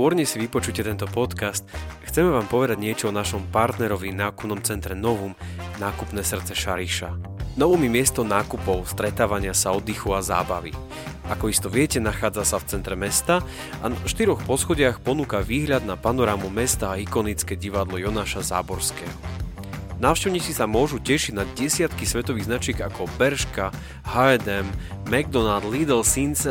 Skôr než si vypočujete tento podcast, chceme vám povedať niečo o našom partnerovi nákupnom centre Novum Nákupné srdce Šariša. Novum je miesto nákupov, stretávania sa, oddychu a zábavy. Ako isto viete, nachádza sa v centre mesta a na štyroch poschodiach ponúka výhľad na panorámu mesta a ikonické divadlo Jonáša Záborského. Návštevníci sa môžu tešiť na desiatky svetových značiek ako Berška, H&M, McDonald, Lidl, Sins.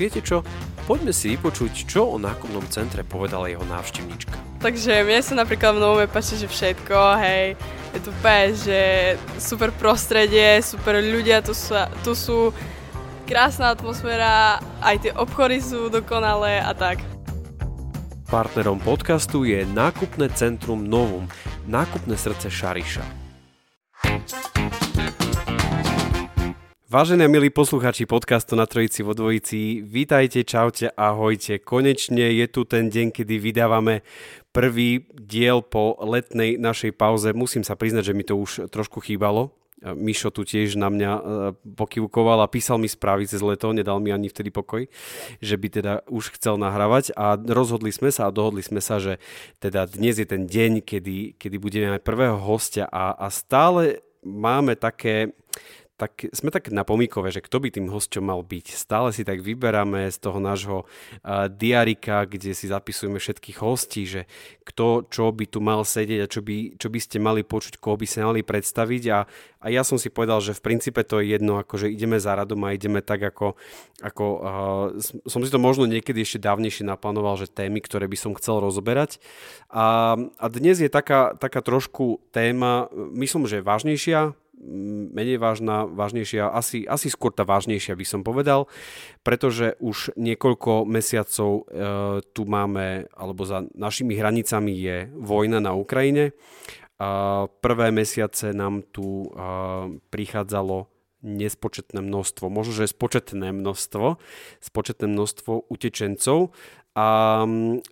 Viete čo? Poďme si vypočuť, čo o nákupnom centre povedala jeho návštevníčka. Takže mne sa napríklad v Novome páči, že všetko, hej, je tu pes, že super prostredie, super ľudia, tu, sa, tu sú krásna atmosféra, aj tie obchody sú dokonalé a tak. Partnerom podcastu je nákupné centrum Novum, nákupné srdce Šariša. Vážení a milí posluchači podcastu na Trojici vo Dvojici, vítajte, čaute, ahojte. Konečne je tu ten deň, kedy vydávame prvý diel po letnej našej pauze. Musím sa priznať, že mi to už trošku chýbalo. Mišo tu tiež na mňa e, pokývkoval a písal mi správy cez leto, nedal mi ani vtedy pokoj, že by teda už chcel nahrávať. A rozhodli sme sa a dohodli sme sa, že teda dnes je ten deň, kedy, kedy budeme mať prvého hostia. A, a stále máme také, tak sme tak na pomíkove, že kto by tým hosťom mal byť. Stále si tak vyberáme z toho nášho uh, diarika, kde si zapisujeme všetkých hostí, že kto čo by tu mal sedieť a čo by, čo by ste mali počuť, koho by ste mali predstaviť a, a ja som si povedal, že v princípe to je jedno, akože ideme za radom a ideme tak ako, ako uh, som si to možno niekedy ešte dávnejšie naplánoval, že témy, ktoré by som chcel rozoberať. A, a dnes je taká, taká trošku téma, myslím, že vážnejšia, menej vážna, vážnejšia, asi, asi skôr tá vážnejšia by som povedal, pretože už niekoľko mesiacov e, tu máme, alebo za našimi hranicami je vojna na Ukrajine. A prvé mesiace nám tu e, prichádzalo nespočetné množstvo, možno, že spočetné množstvo, spočetné množstvo utečencov a,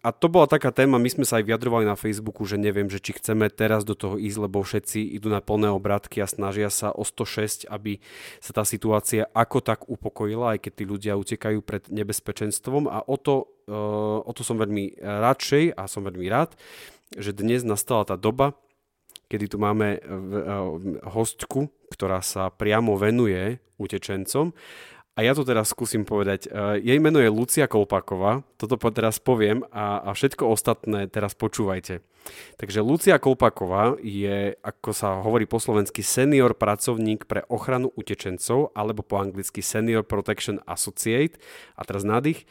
a to bola taká téma, my sme sa aj vyjadrovali na Facebooku, že neviem, že či chceme teraz do toho ísť, lebo všetci idú na plné obratky a snažia sa o 106, aby sa tá situácia ako tak upokojila, aj keď tí ľudia utekajú pred nebezpečenstvom. A o to, uh, o to som veľmi radšej a som veľmi rád, že dnes nastala tá doba, kedy tu máme uh, hostku, ktorá sa priamo venuje utečencom a ja to teraz skúsim povedať. Uh, jej meno je Lucia Kolpaková, toto teraz poviem a, a všetko ostatné teraz počúvajte. Takže Lucia Kolpaková je, ako sa hovorí po slovensky, senior pracovník pre ochranu utečencov, alebo po anglicky Senior Protection Associate, a teraz nádych,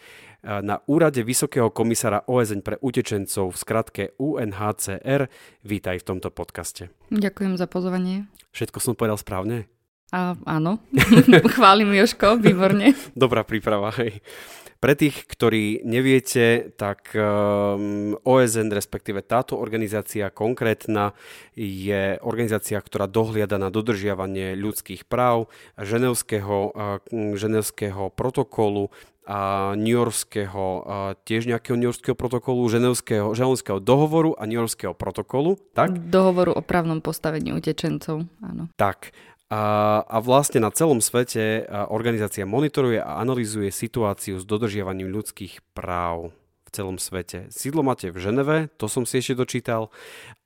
na úrade Vysokého komisára OSN pre utečencov, v skratke UNHCR. Vítaj v tomto podcaste. Ďakujem za pozvanie. Všetko som povedal správne? A, áno, chválim Joško, výborne. Dobrá príprava, hej. Pre tých, ktorí neviete, tak um, OSN, respektíve táto organizácia konkrétna, je organizácia, ktorá dohliada na dodržiavanie ľudských práv, ženevského, uh, ženevského protokolu a New Yorkského, uh, tiež nejakého New Yorkského protokolu, ženevského, ženevského dohovoru a New Yorkského protokolu, tak? Dohovoru o právnom postavení utečencov, áno. Tak. A, a vlastne na celom svete organizácia monitoruje a analizuje situáciu s dodržiavaním ľudských práv v celom svete. Sídlo máte v Ženeve, to som si ešte dočítal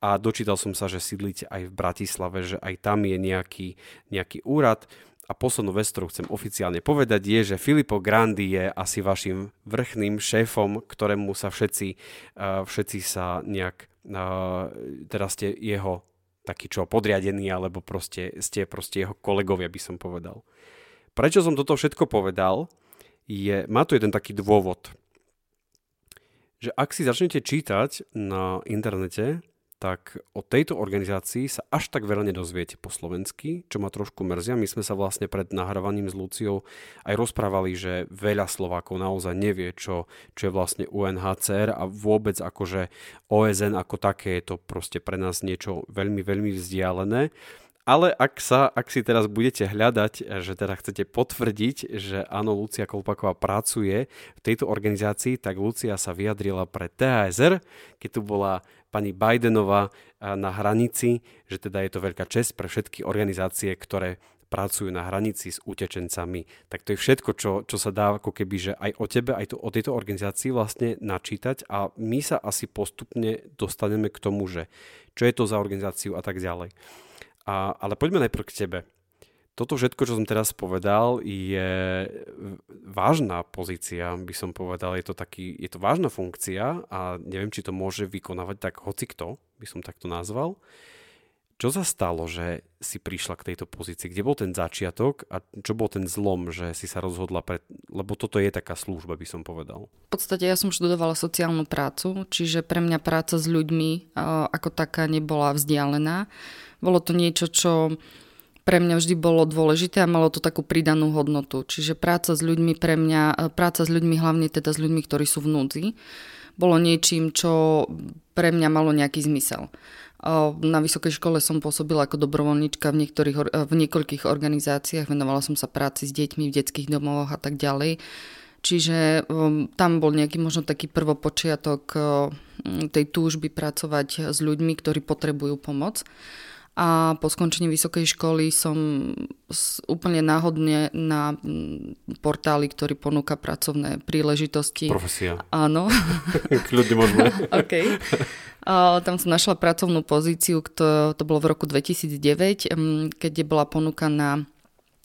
a dočítal som sa, že sídlite aj v Bratislave, že aj tam je nejaký, nejaký úrad. A poslednú vec, ktorú chcem oficiálne povedať, je, že Filippo Grandi je asi vašim vrchným šéfom, ktorému sa všetci, všetci sa nejak, teraz ste jeho taký čo podriadený, alebo proste ste proste jeho kolegovia, by som povedal. Prečo som toto všetko povedal, je, má tu jeden taký dôvod. že ak si začnete čítať na internete, tak o tejto organizácii sa až tak veľa nedozviete po slovensky, čo ma trošku mrzia. My sme sa vlastne pred nahrávaním s Luciou aj rozprávali, že veľa Slovákov naozaj nevie, čo, čo je vlastne UNHCR a vôbec akože OSN ako také je to proste pre nás niečo veľmi, veľmi vzdialené. Ale ak, sa, ak si teraz budete hľadať, že teda chcete potvrdiť, že áno, Lucia Kolpaková pracuje v tejto organizácii, tak Lucia sa vyjadrila pre THSR, keď tu bola pani Bidenová na hranici, že teda je to veľká čest pre všetky organizácie, ktoré pracujú na hranici s utečencami. Tak to je všetko, čo, čo sa dá ako keby, že aj o tebe, aj to, o tejto organizácii vlastne načítať a my sa asi postupne dostaneme k tomu, že čo je to za organizáciu a tak ďalej. A, ale poďme najprv k tebe. Toto všetko, čo som teraz povedal, je vážna pozícia, by som povedal. Je to, taký, je to vážna funkcia a neviem, či to môže vykonávať tak hoci kto, by som takto nazval. Čo sa stalo, že si prišla k tejto pozícii? Kde bol ten začiatok a čo bol ten zlom, že si sa rozhodla pre... Lebo toto je taká služba, by som povedal. V podstate ja som študovala sociálnu prácu, čiže pre mňa práca s ľuďmi ako taká nebola vzdialená. Bolo to niečo, čo pre mňa vždy bolo dôležité a malo to takú pridanú hodnotu. Čiže práca s ľuďmi pre mňa, práca s ľuďmi hlavne teda s ľuďmi, ktorí sú v núdzi, bolo niečím, čo pre mňa malo nejaký zmysel. Na vysokej škole som pôsobila ako dobrovoľnička v, niektorých, v niekoľkých organizáciách, venovala som sa práci s deťmi v detských domovoch a tak ďalej. Čiže um, tam bol nejaký možno taký prvopočiatok tej túžby pracovať s ľuďmi, ktorí potrebujú pomoc. A po skončení vysokej školy som úplne náhodne na portáli, ktorý ponúka pracovné príležitosti. Profesia. Áno. Kľudne môžeme. OK. A tam som našla pracovnú pozíciu, to, to bolo v roku 2009, keď bola ponuka na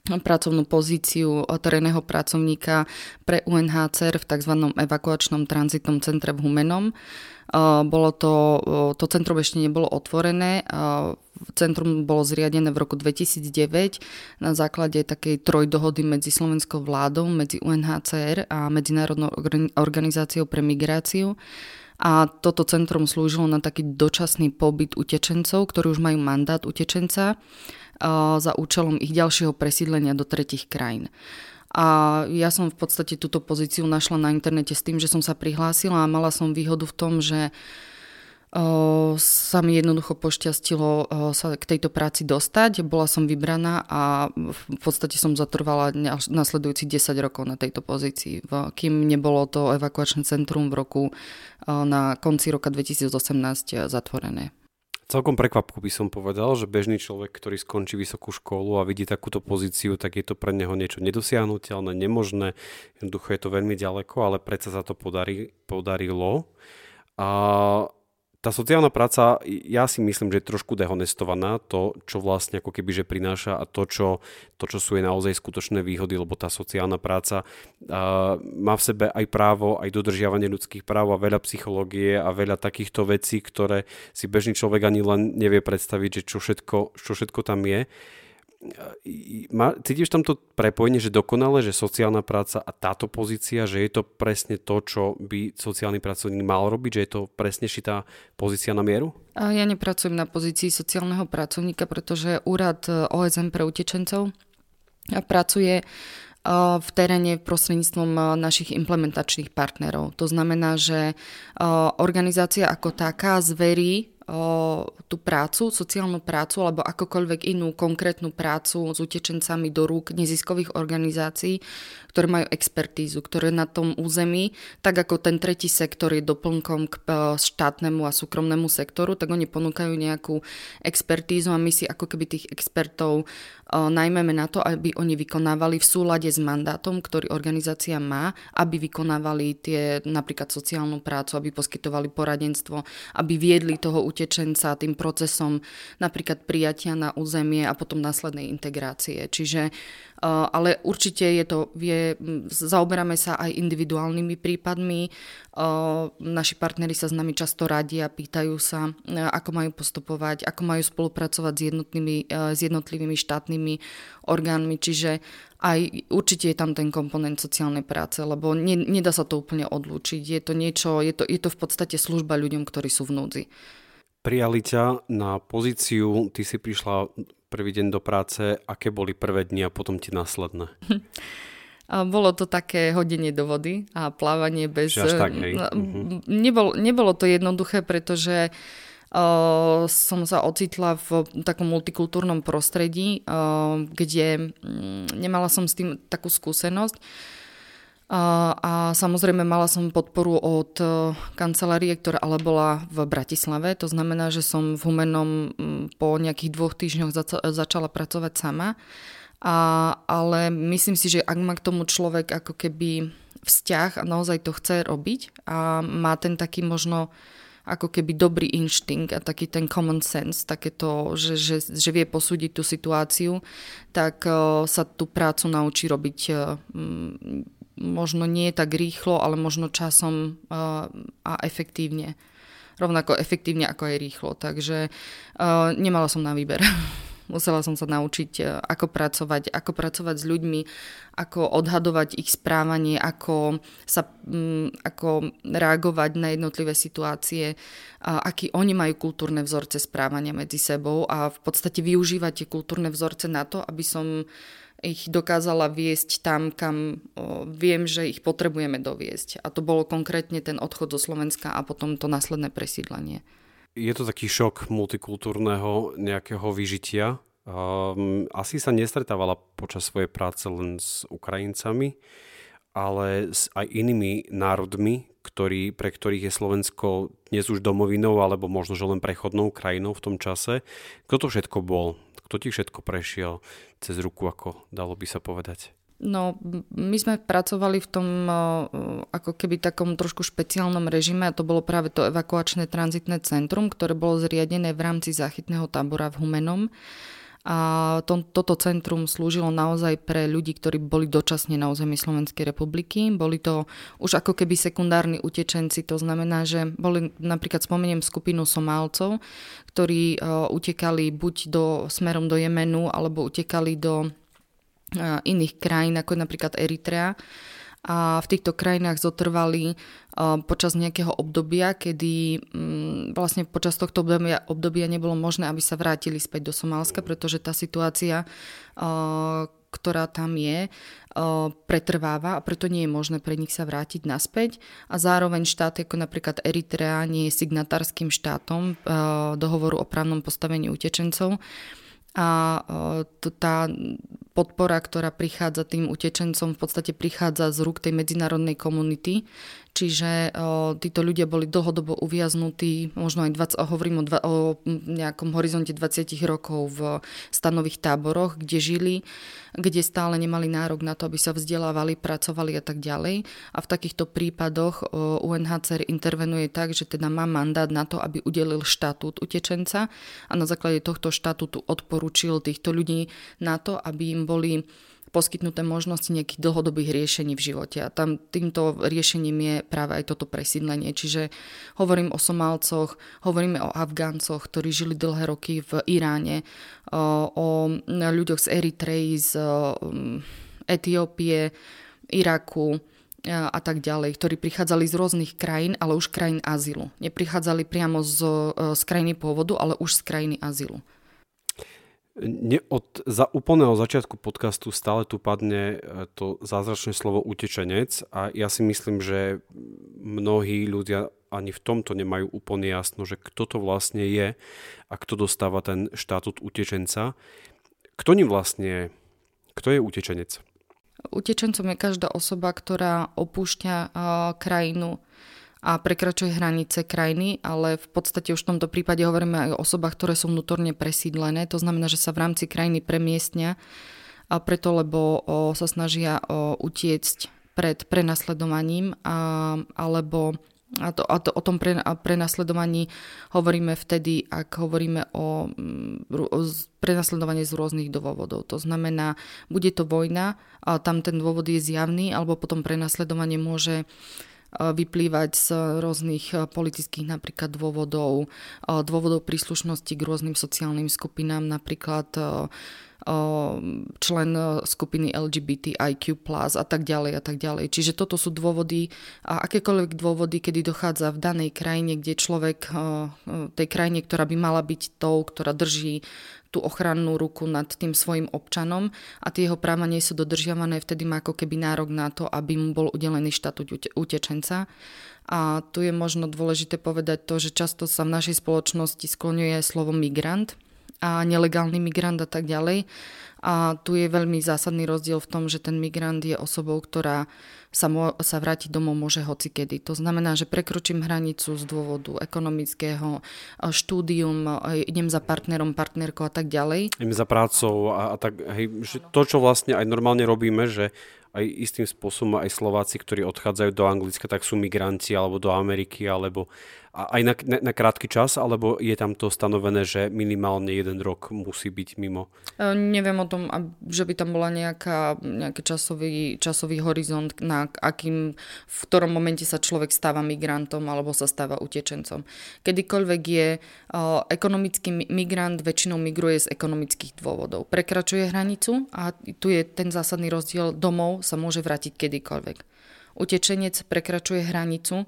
pracovnú pozíciu terénneho pracovníka pre UNHCR v tzv. evakuačnom tranzitnom centre v Humenom. Bolo to, to centrum ešte nebolo otvorené. Centrum bolo zriadené v roku 2009 na základe takej trojdohody medzi slovenskou vládou, medzi UNHCR a Medzinárodnou organizáciou pre migráciu a toto centrum slúžilo na taký dočasný pobyt utečencov, ktorí už majú mandát utečenca za účelom ich ďalšieho presídlenia do tretich krajín. A ja som v podstate túto pozíciu našla na internete s tým, že som sa prihlásila a mala som výhodu v tom, že sa mi jednoducho pošťastilo sa k tejto práci dostať. Bola som vybraná a v podstate som zatrvala nasledujúci 10 rokov na tejto pozícii. Kým nebolo to evakuačné centrum v roku na konci roka 2018 zatvorené. Celkom prekvapku by som povedal, že bežný človek, ktorý skončí vysokú školu a vidí takúto pozíciu, tak je to pre neho niečo nedosiahnutelné, nemožné. Jednoducho je to veľmi ďaleko, ale predsa sa to podarilo. A tá sociálna práca, ja si myslím, že je trošku dehonestovaná, to, čo vlastne ako keby že prináša a to čo, to, čo sú jej naozaj skutočné výhody, lebo tá sociálna práca uh, má v sebe aj právo, aj dodržiavanie ľudských práv a veľa psychológie a veľa takýchto vecí, ktoré si bežný človek ani len nevie predstaviť, že čo všetko, čo všetko tam je. Uh, má, cítiš tam to prepojenie, že dokonale, že sociálna práca a táto pozícia, že je to presne to, čo by sociálny pracovník mal robiť, že je to presne šitá pozícia na mieru? Ja nepracujem na pozícii sociálneho pracovníka, pretože úrad e, OSM pre utečencov pracuje e, v teréne prostredníctvom e, našich implementačných partnerov. To znamená, že organizácia ako taká zverí tú prácu, sociálnu prácu alebo akokoľvek inú konkrétnu prácu s utečencami do rúk neziskových organizácií, ktoré majú expertízu, ktoré na tom území, tak ako ten tretí sektor je doplnkom k štátnemu a súkromnému sektoru, tak oni ponúkajú nejakú expertízu a my si ako keby tých expertov najmä na to, aby oni vykonávali v súlade s mandátom, ktorý organizácia má, aby vykonávali tie napríklad sociálnu prácu, aby poskytovali poradenstvo, aby viedli toho utečenca, tým procesom napríklad prijatia na územie a potom následnej integrácie. Čiže ale určite je to, je, zaoberáme sa aj individuálnymi prípadmi. Naši partneri sa s nami často radia, pýtajú sa, ako majú postupovať, ako majú spolupracovať s, jednotnými, s jednotlivými štátnymi orgánmi, čiže aj určite je tam ten komponent sociálnej práce, lebo ne, nedá sa to úplne odlúčiť. Je to niečo, je to, je to v podstate služba ľuďom, ktorí sú v núdzi. Prijali ťa na pozíciu, ty si prišla prvý deň do práce, aké boli prvé dni a potom ti následné? Bolo to také hodenie do vody a plávanie bez... Až tak, hej. Mhm. Nebol, nebolo to jednoduché, pretože uh, som sa ocitla v takom multikultúrnom prostredí, uh, kde um, nemala som s tým takú skúsenosť. A, a samozrejme mala som podporu od e, kancelárie, ktorá ale bola v Bratislave. To znamená, že som v Humenom po nejakých dvoch týždňoch zač- začala pracovať sama. A, ale myslím si, že ak má k tomu človek ako keby vzťah a naozaj to chce robiť a má ten taký možno ako keby dobrý inštinkt a taký ten common sense, takéto, že, že, že vie posúdiť tú situáciu, tak uh, sa tú prácu naučí robiť uh, možno nie tak rýchlo, ale možno časom uh, a efektívne. Rovnako efektívne ako aj rýchlo. Takže uh, nemala som na výber. Musela som sa naučiť, uh, ako pracovať, ako pracovať s ľuďmi, ako odhadovať ich správanie, ako, sa, um, ako reagovať na jednotlivé situácie, uh, aký oni majú kultúrne vzorce správania medzi sebou a v podstate využívať tie kultúrne vzorce na to, aby som uh, ich dokázala viesť tam, kam o, viem, že ich potrebujeme doviesť. A to bolo konkrétne ten odchod do Slovenska a potom to následné presídlenie. Je to taký šok multikultúrneho nejakého vyžitia. Um, asi sa nestretávala počas svojej práce len s Ukrajincami, ale s aj inými národmi, ktorý, pre ktorých je Slovensko dnes už domovinou alebo možno, že len prechodnou krajinou v tom čase. Kto to všetko bol? Kto ti všetko prešiel cez ruku, ako dalo by sa povedať? No, my sme pracovali v tom ako keby takom trošku špeciálnom režime a to bolo práve to evakuačné tranzitné centrum, ktoré bolo zriadené v rámci záchytného tábora v Humenom. A to, toto centrum slúžilo naozaj pre ľudí, ktorí boli dočasne na území Slovenskej republiky. Boli to už ako keby sekundárni utečenci, to znamená, že boli napríklad spomeniem skupinu Somálcov, ktorí uh, utekali buď do, smerom do Jemenu, alebo utekali do uh, iných krajín, ako napríklad Eritrea a v týchto krajinách zotrvali uh, počas nejakého obdobia, kedy um, vlastne počas tohto obdobia, obdobia nebolo možné, aby sa vrátili späť do Somálska, pretože tá situácia, uh, ktorá tam je, uh, pretrváva a preto nie je možné pre nich sa vrátiť naspäť. A zároveň štáty ako napríklad Eritrea nie je signatárským štátom dohovoru o právnom postavení utečencov a tá podpora, ktorá prichádza tým utečencom, v podstate prichádza z rúk tej medzinárodnej komunity, Čiže o, títo ľudia boli dlhodobo uviaznutí, možno aj 20, hovorím o, dva, o nejakom horizonte 20 rokov v stanových táboroch, kde žili, kde stále nemali nárok na to, aby sa vzdelávali, pracovali a tak ďalej. A v takýchto prípadoch o, UNHCR intervenuje tak, že teda má mandát na to, aby udelil štatút utečenca a na základe tohto štatútu odporúčil týchto ľudí na to, aby im boli poskytnuté možnosti nejakých dlhodobých riešení v živote. A tam týmto riešením je práve aj toto presídlenie. Čiže hovorím o Somálcoch, hovoríme o Afgáncoch, ktorí žili dlhé roky v Iráne, o ľuďoch z Eritreji, z Etiópie, Iraku, a tak ďalej, ktorí prichádzali z rôznych krajín, ale už krajín azylu. Neprichádzali priamo z, z krajiny pôvodu, ale už z krajiny azylu. Ne, od za úplného začiatku podcastu stále tu padne e, to zázračné slovo utečenec a ja si myslím, že mnohí ľudia ani v tomto nemajú úplne jasno, že kto to vlastne je a kto dostáva ten štatút utečenca. Kto ním vlastne? Kto je utečenec? Utečencom je každá osoba, ktorá opúšťa uh, krajinu a prekračuje hranice krajiny, ale v podstate už v tomto prípade hovoríme aj o osobách, ktoré sú vnútorne presídlené. To znamená, že sa v rámci krajiny premiestnia a preto, lebo o, sa snažia o, utiecť pred prenasledovaním a, alebo A, to, a to, o tom pre, prenasledovaní hovoríme vtedy, ak hovoríme o, mm, o prenasledovaní z rôznych dôvodov. To znamená, bude to vojna, a tam ten dôvod je zjavný, alebo potom prenasledovanie môže vyplývať z rôznych politických napríklad dôvodov, dôvodov príslušnosti k rôznym sociálnym skupinám, napríklad člen skupiny LGBTIQ+, a tak ďalej a tak ďalej. Čiže toto sú dôvody a akékoľvek dôvody, kedy dochádza v danej krajine, kde človek tej krajine, ktorá by mala byť tou, ktorá drží tú ochrannú ruku nad tým svojim občanom a tie jeho práva nie sú dodržiavané, vtedy má ako keby nárok na to, aby mu bol udelený štatút utečenca. A tu je možno dôležité povedať to, že často sa v našej spoločnosti skloňuje slovo migrant a nelegálny migrant a tak ďalej. A tu je veľmi zásadný rozdiel v tom, že ten migrant je osobou, ktorá sa, mo- sa vrátiť domov môže hoci kedy. To znamená, že prekročím hranicu z dôvodu ekonomického, štúdium, idem za partnerom, partnerkou a tak ďalej. Idem za prácou a, a tak, hej, že to, čo vlastne aj normálne robíme, že aj istým spôsobom aj Slováci, ktorí odchádzajú do Anglicka, tak sú migranti alebo do Ameriky alebo aj na, na, na krátky čas, alebo je tam to stanovené, že minimálne jeden rok musí byť mimo? E, neviem o tom, že by tam bola nejaká, nejaký časový, časový horizont, na akým, v ktorom momente sa človek stáva migrantom alebo sa stáva utečencom. Kedykoľvek je uh, ekonomický migrant, väčšinou migruje z ekonomických dôvodov. Prekračuje hranicu a tu je ten zásadný rozdiel, domov sa môže vrátiť kedykoľvek. Utečenec prekračuje hranicu,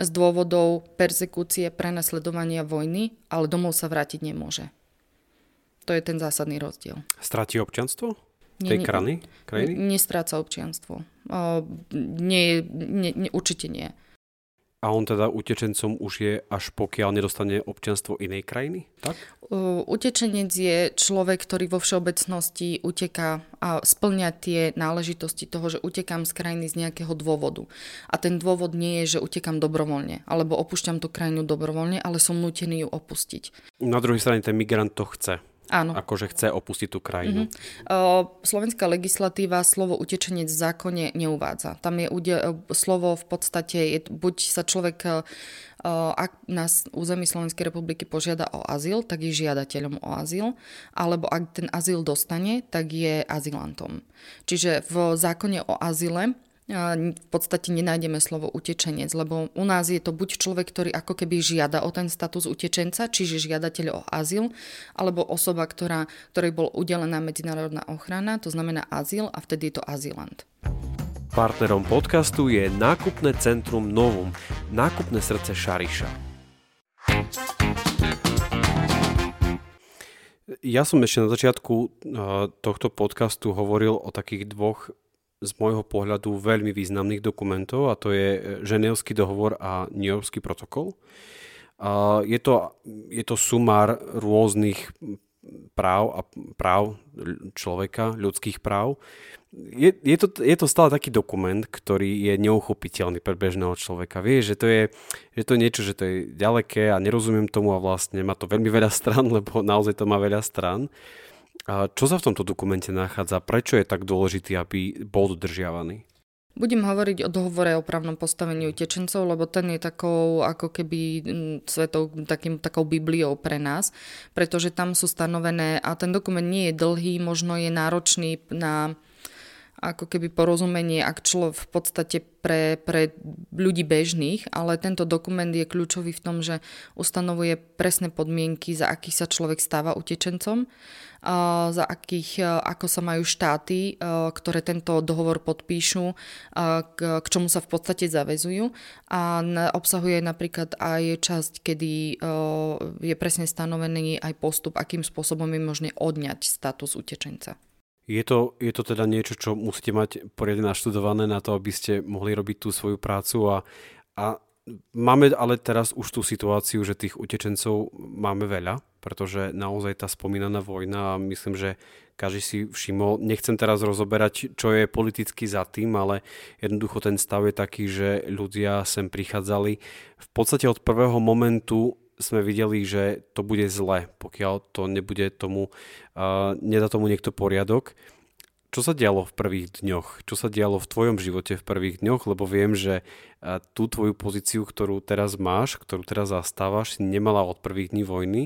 z dôvodov persekúcie, prenasledovania vojny, ale domov sa vrátiť nemôže. To je ten zásadný rozdiel. Stratí občanstvo? Tej krany, krajiny? Nestráca občianstvo. nie, nie, nie, určite nie. A on teda utečencom už je, až pokiaľ nedostane občianstvo inej krajiny? Tak? Utečenec je človek, ktorý vo všeobecnosti uteká a splňa tie náležitosti toho, že utekám z krajiny z nejakého dôvodu. A ten dôvod nie je, že utekám dobrovoľne, alebo opúšťam tú krajinu dobrovoľne, ale som nutený ju opustiť. Na druhej strane ten migrant to chce. Áno. Akože chce opustiť tú krajinu. Mm-hmm. Uh, slovenská legislatíva slovo utečenec v zákone neuvádza. Tam je ude- slovo v podstate, je, buď sa človek, uh, ak na území Slovenskej republiky požiada o azyl, tak je žiadateľom o azyl, alebo ak ten azyl dostane, tak je azylantom. Čiže v zákone o azyle v podstate nenájdeme slovo utečenec, lebo u nás je to buď človek, ktorý ako keby žiada o ten status utečenca, čiže žiadateľ o azyl, alebo osoba, ktorá, ktorej bol udelená medzinárodná ochrana, to znamená azyl a vtedy je to azylant. Partnerom podcastu je nákupné centrum Novum, nákupné srdce Šariša. Ja som ešte na začiatku eh, tohto podcastu hovoril o takých dvoch z môjho pohľadu veľmi významných dokumentov a to je e, Ženevský dohovor a New Yorkský protokol. Je to, je to sumár rôznych práv a práv človeka, ľudských práv. Je, je, to, je to stále taký dokument, ktorý je neuchopiteľný pre bežného človeka. Vie, že to je, že to niečo, že to je ďaleké a nerozumiem tomu a vlastne má to veľmi veľa stran, lebo naozaj to má veľa stran. A čo sa v tomto dokumente nachádza? Prečo je tak dôležitý, aby bol dodržiavaný? Budem hovoriť o dohovore o právnom postavení utečencov, lebo ten je takou ako keby svetou, takým, takou bibliou pre nás, pretože tam sú stanovené, a ten dokument nie je dlhý, možno je náročný na ako keby porozumenie, ak člo v podstate pre, pre ľudí bežných, ale tento dokument je kľúčový v tom, že ustanovuje presné podmienky, za akých sa človek stáva utečencom za akých, ako sa majú štáty, ktoré tento dohovor podpíšu, k čomu sa v podstate zavezujú a obsahuje napríklad aj časť, kedy je presne stanovený aj postup, akým spôsobom je možné odňať status utečenca. Je to, je to teda niečo, čo musíte mať poriadne naštudované na to, aby ste mohli robiť tú svoju prácu a, a máme ale teraz už tú situáciu, že tých utečencov máme veľa pretože naozaj tá spomínaná vojna a myslím, že každý si všimol, nechcem teraz rozoberať, čo je politicky za tým, ale jednoducho ten stav je taký, že ľudia sem prichádzali. V podstate od prvého momentu sme videli, že to bude zle, pokiaľ to nebude tomu, uh, nedá tomu niekto poriadok. čo sa dialo v prvých dňoch? Čo sa dialo v tvojom živote v prvých dňoch? Lebo viem, že tú tvoju pozíciu, ktorú teraz máš, ktorú teraz zastávaš, nemala od prvých dní vojny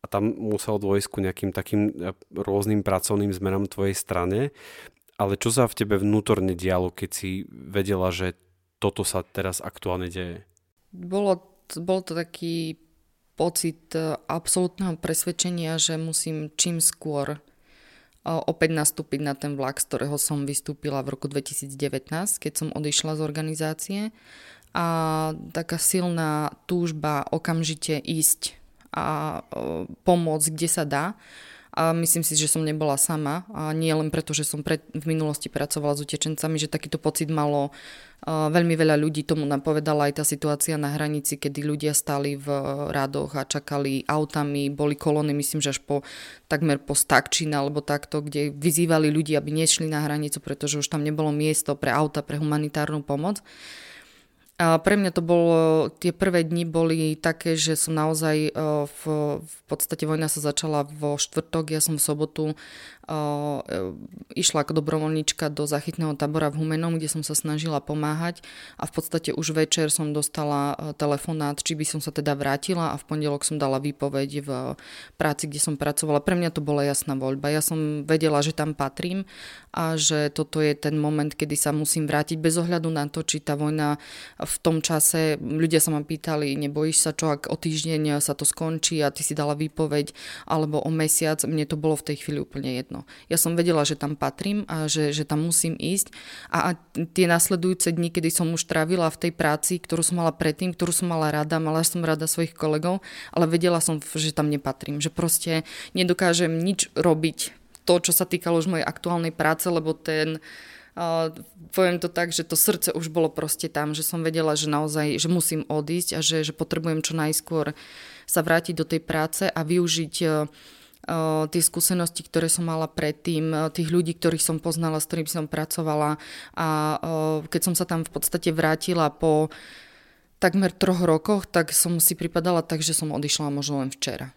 a tam musel dôjsť ku nejakým takým rôznym pracovným zmenám tvojej strane. Ale čo sa v tebe vnútorne dialo, keď si vedela, že toto sa teraz aktuálne deje? Bolo, bol to taký pocit e, absolútneho presvedčenia, že musím čím skôr opäť nastúpiť na ten vlak, z ktorého som vystúpila v roku 2019, keď som odišla z organizácie. A taká silná túžba okamžite ísť a pomôcť, kde sa dá. A myslím si, že som nebola sama. A nie len preto, že som pred, v minulosti pracovala s utečencami, že takýto pocit malo veľmi veľa ľudí. Tomu napovedala aj tá situácia na hranici, kedy ľudia stali v rádoch a čakali autami, boli kolóny, myslím, že až po takmer po Stakčín alebo takto, kde vyzývali ľudí, aby nešli na hranicu, pretože už tam nebolo miesto pre auta, pre humanitárnu pomoc. A pre mňa to bolo, tie prvé dni boli také, že som naozaj v, v podstate vojna sa začala vo štvrtok, ja som v sobotu išla ako dobrovoľníčka do zachytného tábora v Humenom, kde som sa snažila pomáhať a v podstate už večer som dostala telefonát, či by som sa teda vrátila a v pondelok som dala výpoveď v práci, kde som pracovala. Pre mňa to bola jasná voľba. Ja som vedela, že tam patrím a že toto je ten moment, kedy sa musím vrátiť bez ohľadu na to, či tá vojna v tom čase, ľudia sa ma pýtali, nebojíš sa čo, ak o týždeň sa to skončí a ty si dala výpoveď alebo o mesiac, mne to bolo v tej chvíli úplne jedno jedno. Ja som vedela, že tam patrím a že, že tam musím ísť a, a tie nasledujúce dni, kedy som už trávila v tej práci, ktorú som mala predtým, ktorú som mala rada, mala som rada svojich kolegov, ale vedela som, že tam nepatrím, že proste nedokážem nič robiť to, čo sa týkalo už mojej aktuálnej práce, lebo ten Uh, poviem to tak, že to srdce už bolo proste tam, že som vedela, že naozaj, že musím odísť a že, že potrebujem čo najskôr sa vrátiť do tej práce a využiť uh, tie skúsenosti, ktoré som mala predtým, tých ľudí, ktorých som poznala, s ktorými som pracovala a keď som sa tam v podstate vrátila po takmer troch rokoch, tak som si pripadala tak, že som odišla možno len včera.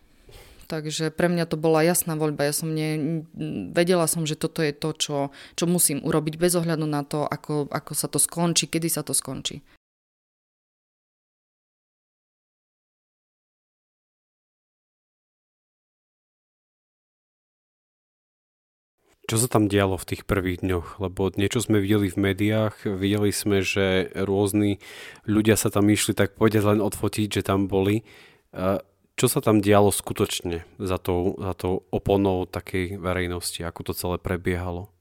Takže pre mňa to bola jasná voľba. Ja som ne, vedela som, že toto je to, čo, čo musím urobiť bez ohľadu na to, ako, ako sa to skončí, kedy sa to skončí. Čo sa tam dialo v tých prvých dňoch? Lebo niečo sme videli v médiách, videli sme, že rôzni ľudia sa tam išli tak povedať len odfotiť, že tam boli. Čo sa tam dialo skutočne za tou, za tou oponou takej verejnosti? Ako to celé prebiehalo?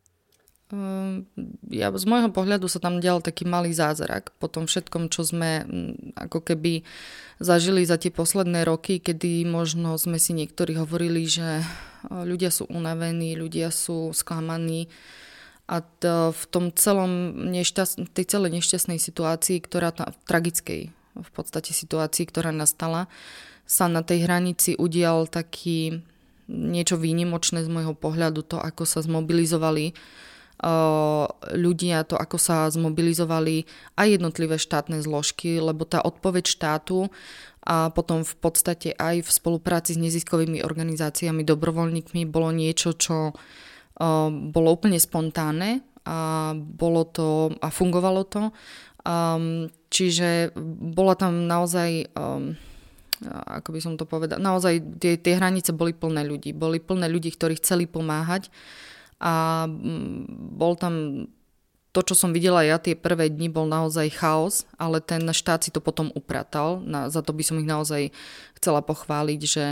Ehm, ja, z môjho pohľadu sa tam dial taký malý zázrak po tom všetkom, čo sme ako keby zažili za tie posledné roky, kedy možno sme si niektorí hovorili, že ľudia sú unavení, ľudia sú sklamaní. A to, v tom celom nešťast, tej celej nešťastnej situácii, ktorá v tragickej v podstate situácii, ktorá nastala, sa na tej hranici udial taký niečo výnimočné z môjho pohľadu, to ako sa zmobilizovali ľudia, to ako sa zmobilizovali aj jednotlivé štátne zložky, lebo tá odpoveď štátu a potom v podstate aj v spolupráci s neziskovými organizáciami, dobrovoľníkmi bolo niečo, čo bolo úplne spontánne a bolo to a fungovalo to. Čiže bola tam naozaj um, ako by som to povedal, naozaj tie, tie hranice boli plné ľudí. Boli plné ľudí, ktorí chceli pomáhať a mm, bol tam to, čo som videla ja tie prvé dni, bol naozaj chaos, ale ten štát si to potom upratal. Na, za to by som ich naozaj chcela pochváliť, že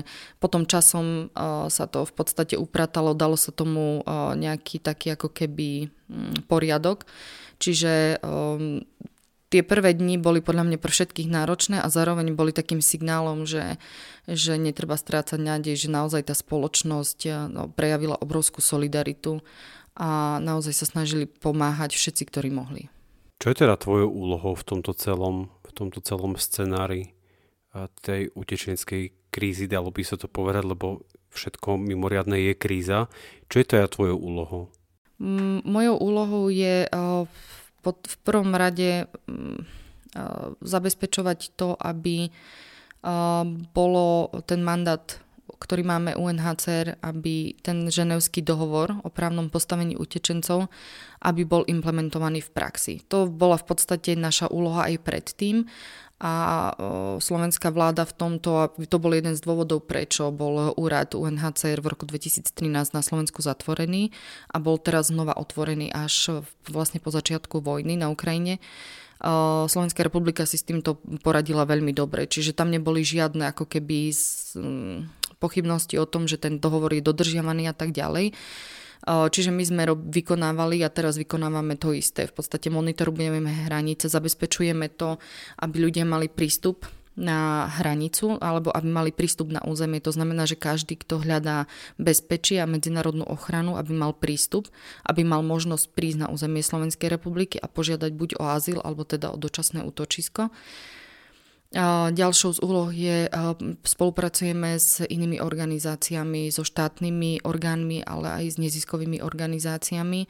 potom časom uh, sa to v podstate upratalo, dalo sa tomu uh, nejaký taký ako keby um, poriadok. Čiže um, tie prvé dni boli podľa mňa pre všetkých náročné a zároveň boli takým signálom, že, že netreba strácať nádej, že naozaj tá spoločnosť eh, no, prejavila obrovskú solidaritu a naozaj sa snažili pomáhať všetci, ktorí mohli. Čo je teda tvojou úlohou v tomto celom, v tomto celom scenári eh, tej utečenskej krízy, dalo by sa to povedať, lebo všetko mimoriadne je kríza. Čo je teda tvojou úlohou? Mojou úlohou je uh, pod, v prvom rade um, uh, zabezpečovať to, aby uh, bolo ten mandát ktorý máme UNHCR, aby ten ženevský dohovor o právnom postavení utečencov, aby bol implementovaný v praxi. To bola v podstate naša úloha aj predtým a slovenská vláda v tomto, a to bol jeden z dôvodov, prečo bol úrad UNHCR v roku 2013 na Slovensku zatvorený a bol teraz znova otvorený až vlastne po začiatku vojny na Ukrajine. Slovenská republika si s týmto poradila veľmi dobre, čiže tam neboli žiadne ako keby pochybnosti o tom, že ten dohovor je dodržiavaný a tak ďalej. Čiže my sme vykonávali a teraz vykonávame to isté. V podstate monitorujeme hranice, zabezpečujeme to, aby ľudia mali prístup na hranicu alebo aby mali prístup na územie. To znamená, že každý, kto hľadá bezpečie a medzinárodnú ochranu, aby mal prístup, aby mal možnosť prísť na územie Slovenskej republiky a požiadať buď o azyl alebo teda o dočasné útočisko. Ďalšou z úloh je, spolupracujeme s inými organizáciami, so štátnymi orgánmi, ale aj s neziskovými organizáciami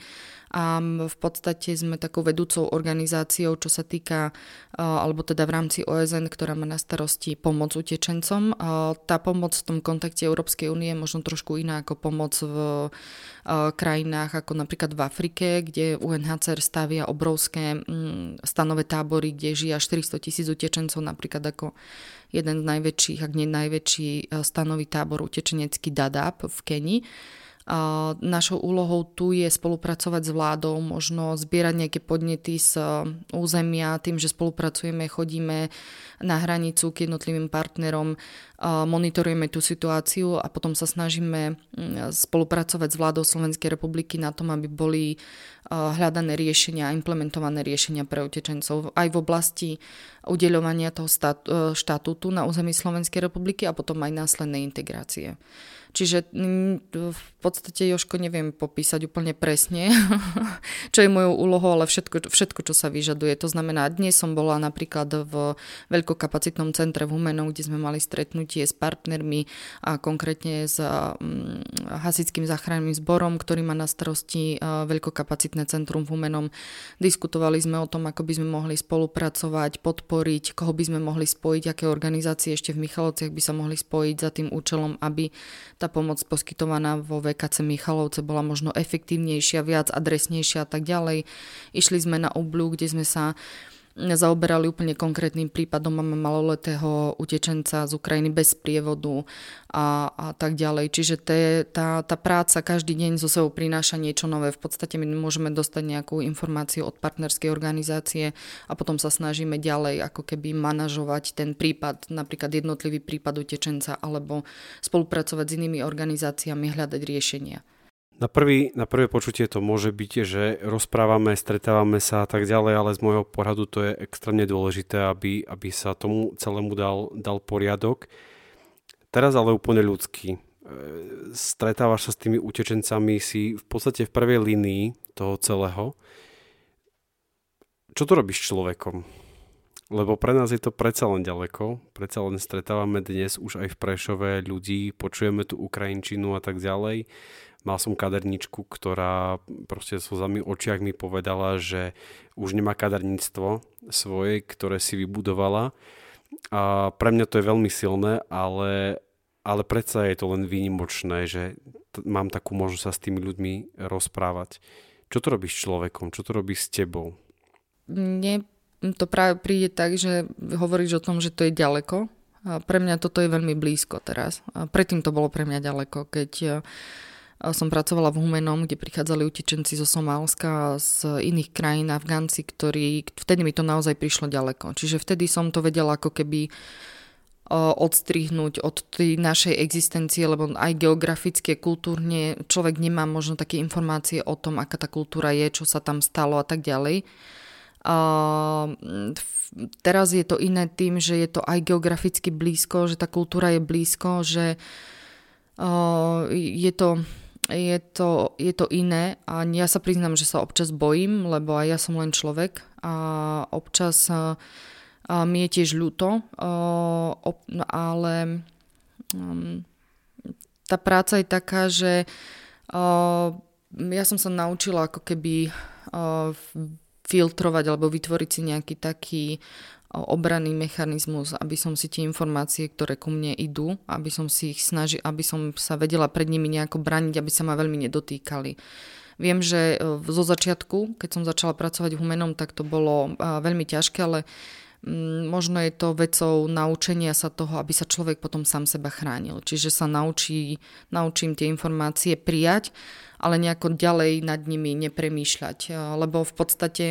a v podstate sme takou vedúcou organizáciou, čo sa týka, alebo teda v rámci OSN, ktorá má na starosti pomoc utečencom. Tá pomoc v tom kontakte Európskej únie je možno trošku iná ako pomoc v krajinách ako napríklad v Afrike, kde UNHCR stavia obrovské stanové tábory, kde žije až 400 tisíc utečencov, napríklad ako jeden z najväčších, ak nie najväčší stanový tábor utečenecký Dadaab v Kenii Našou úlohou tu je spolupracovať s vládou, možno zbierať nejaké podnety z e, územia, tým, že spolupracujeme, chodíme na hranicu k jednotlivým partnerom, monitorujeme tú situáciu a potom sa snažíme spolupracovať s vládou Slovenskej republiky na tom, aby boli hľadané riešenia, implementované riešenia pre utečencov aj v oblasti udeľovania toho e, štatútu na území Slovenskej republiky a potom aj následnej integrácie. Čiže mm, v podstate Joško neviem popísať úplne presne, čo je mojou úlohou, ale všetko, všetko, čo sa vyžaduje. To znamená, dnes som bola napríklad v veľkokapacitnom centre v Humenom, kde sme mali stretnutie s partnermi a konkrétne s mm, hasickým záchranným zborom, ktorý má na starosti veľkokapacitné centrum v Humenom. Diskutovali sme o tom, ako by sme mohli spolupracovať, podporiť, koho by sme mohli spojiť, aké organizácie ešte v Michalovciach by sa mohli spojiť za tým účelom, aby tá pomoc poskytovaná vo VKC Michalovce bola možno efektívnejšia, viac adresnejšia a tak ďalej. Išli sme na obľú, kde sme sa zaoberali úplne konkrétnym prípadom. Máme maloletého utečenca z Ukrajiny bez prievodu a, a tak ďalej. Čiže te, tá, tá práca každý deň zo sebou prináša niečo nové. V podstate my môžeme dostať nejakú informáciu od partnerskej organizácie a potom sa snažíme ďalej ako keby manažovať ten prípad, napríklad jednotlivý prípad utečenca alebo spolupracovať s inými organizáciami, hľadať riešenia. Na, prvý, na prvé počutie to môže byť, že rozprávame, stretávame sa a tak ďalej, ale z môjho pohľadu to je extrémne dôležité, aby, aby sa tomu celému dal, dal poriadok. Teraz ale úplne ľudský. E, stretávaš sa s tými utečencami, si v podstate v prvej línii toho celého. Čo to robíš človekom? Lebo pre nás je to predsa len ďaleko, predsa len stretávame dnes už aj v Prešove ľudí, počujeme tu Ukrajinčinu a tak ďalej Mal som kaderničku, ktorá proste so zami očiach mi povedala, že už nemá kaderníctvo svoje, ktoré si vybudovala. A pre mňa to je veľmi silné, ale, ale predsa je to len výnimočné, že t- mám takú možnosť sa s tými ľuďmi rozprávať. Čo to robí s človekom? Čo to robí s tebou? Mne to práve príde tak, že hovoríš o tom, že to je ďaleko. Pre mňa toto je veľmi blízko teraz. Predtým to bolo pre mňa ďaleko, keď som pracovala v Humenom, kde prichádzali utečenci zo Somálska a z iných krajín, Afgánci, ktorí, vtedy mi to naozaj prišlo ďaleko. Čiže vtedy som to vedela ako keby odstrihnúť od tej našej existencie, lebo aj geografické, kultúrne človek nemá možno také informácie o tom, aká tá kultúra je, čo sa tam stalo a tak ďalej. A teraz je to iné tým, že je to aj geograficky blízko, že tá kultúra je blízko, že je to je to, je to iné a ja sa priznám, že sa občas bojím, lebo aj ja som len človek a občas a, mi je tiež ľúto, no ale um, tá práca je taká, že ja som sa naučila ako keby filtrovať alebo vytvoriť si nejaký taký obranný mechanizmus, aby som si tie informácie, ktoré ku mne idú, aby som si ich snažil, aby som sa vedela pred nimi nejako braniť, aby sa ma veľmi nedotýkali. Viem, že zo začiatku, keď som začala pracovať Humenom, tak to bolo veľmi ťažké, ale možno je to vecou naučenia sa toho, aby sa človek potom sám seba chránil. Čiže sa naučí, naučím tie informácie prijať, ale nejako ďalej nad nimi nepremýšľať. Lebo v podstate,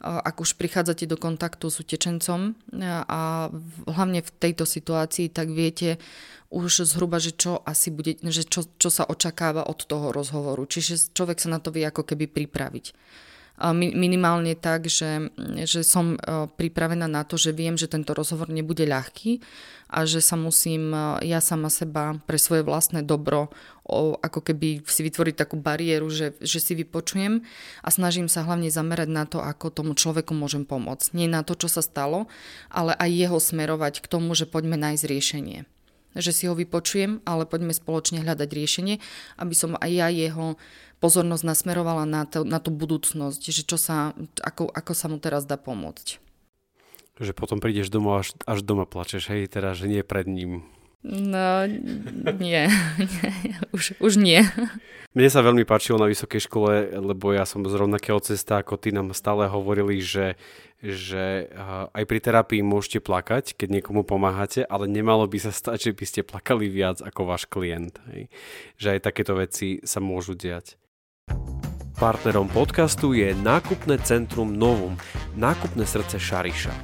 ak už prichádzate do kontaktu s utečencom a hlavne v tejto situácii, tak viete už zhruba, že čo asi bude, že čo, čo sa očakáva od toho rozhovoru. Čiže človek sa na to vie ako keby pripraviť minimálne tak, že, že som e, pripravená na to, že viem, že tento rozhovor nebude ľahký a že sa musím e, ja sama seba pre svoje vlastné dobro ako keby si vytvoriť takú bariéru, že, že si vypočujem a snažím sa hlavne zamerať na to, ako tomu človeku môžem pomôcť. Nie na to, čo sa stalo, ale aj jeho smerovať k tomu, že poďme nájsť riešenie že si ho vypočujem, ale poďme spoločne hľadať riešenie, aby som aj ja jeho pozornosť nasmerovala na, to, na tú budúcnosť, že čo sa, ako, ako sa mu teraz dá pomôcť. Že potom prídeš domov až, až doma plačeš, hej, teda, že nie pred ním. No, nie, nie už, už nie. Mne sa veľmi páčilo na vysokej škole, lebo ja som z rovnakého cesta, ako ty nám stále hovorili, že, že aj pri terapii môžete plakať, keď niekomu pomáhate, ale nemalo by sa stať, že by ste plakali viac ako váš klient. Hej. Že aj takéto veci sa môžu diať. Partnerom podcastu je nákupné centrum Novum, nákupné srdce Šariša.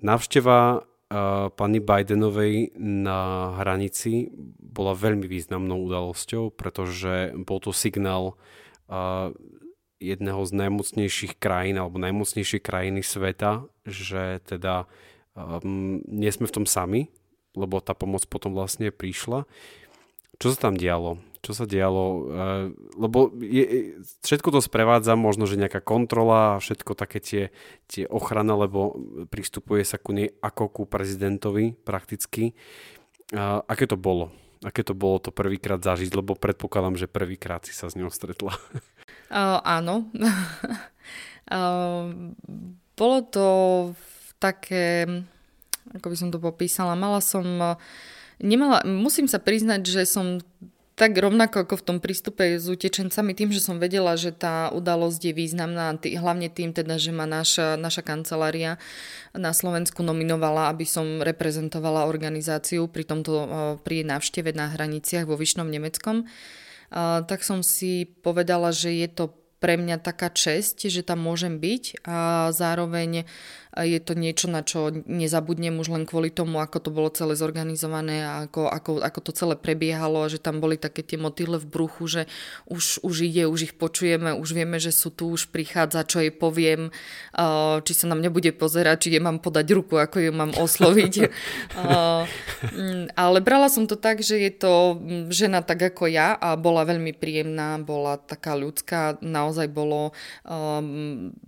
Návšteva uh, pani Bidenovej na hranici bola veľmi významnou udalosťou, pretože bol to signál uh, jedného z najmocnejších krajín alebo najmocnejšej krajiny sveta, že teda um, nie sme v tom sami, lebo tá pomoc potom vlastne prišla. Čo sa tam dialo? Čo sa dialo? Uh, lebo je, všetko to sprevádza možno, že nejaká kontrola a všetko také tie, tie ochrana, lebo pristupuje sa ku nej ako ku prezidentovi prakticky. Uh, aké to bolo? Aké to bolo to prvýkrát zažiť? Lebo predpokladám, že prvýkrát si sa s ňou stretla. Uh, áno. uh, bolo to také, ako by som to popísala, mala som nemala, musím sa priznať, že som tak rovnako ako v tom prístupe s utečencami, tým, že som vedela, že tá udalosť je významná, tý, hlavne tým teda, že ma naša, naša kancelária na Slovensku nominovala, aby som reprezentovala organizáciu pri tomto pri návšteve na hraniciach vo Vyšnom Nemeckom, tak som si povedala, že je to pre mňa taká česť, že tam môžem byť a zároveň je to niečo, na čo nezabudnem už len kvôli tomu, ako to bolo celé zorganizované a ako, ako, ako to celé prebiehalo a že tam boli také tie motýle v bruchu, že už, už ide, už ich počujeme, už vieme, že sú tu, už prichádza, čo jej poviem, či sa nám nebude pozerať, či jej mám podať ruku, ako ju mám osloviť. Mm, ale brala som to tak, že je to žena tak ako ja a bola veľmi príjemná, bola taká ľudská, naozaj bolo,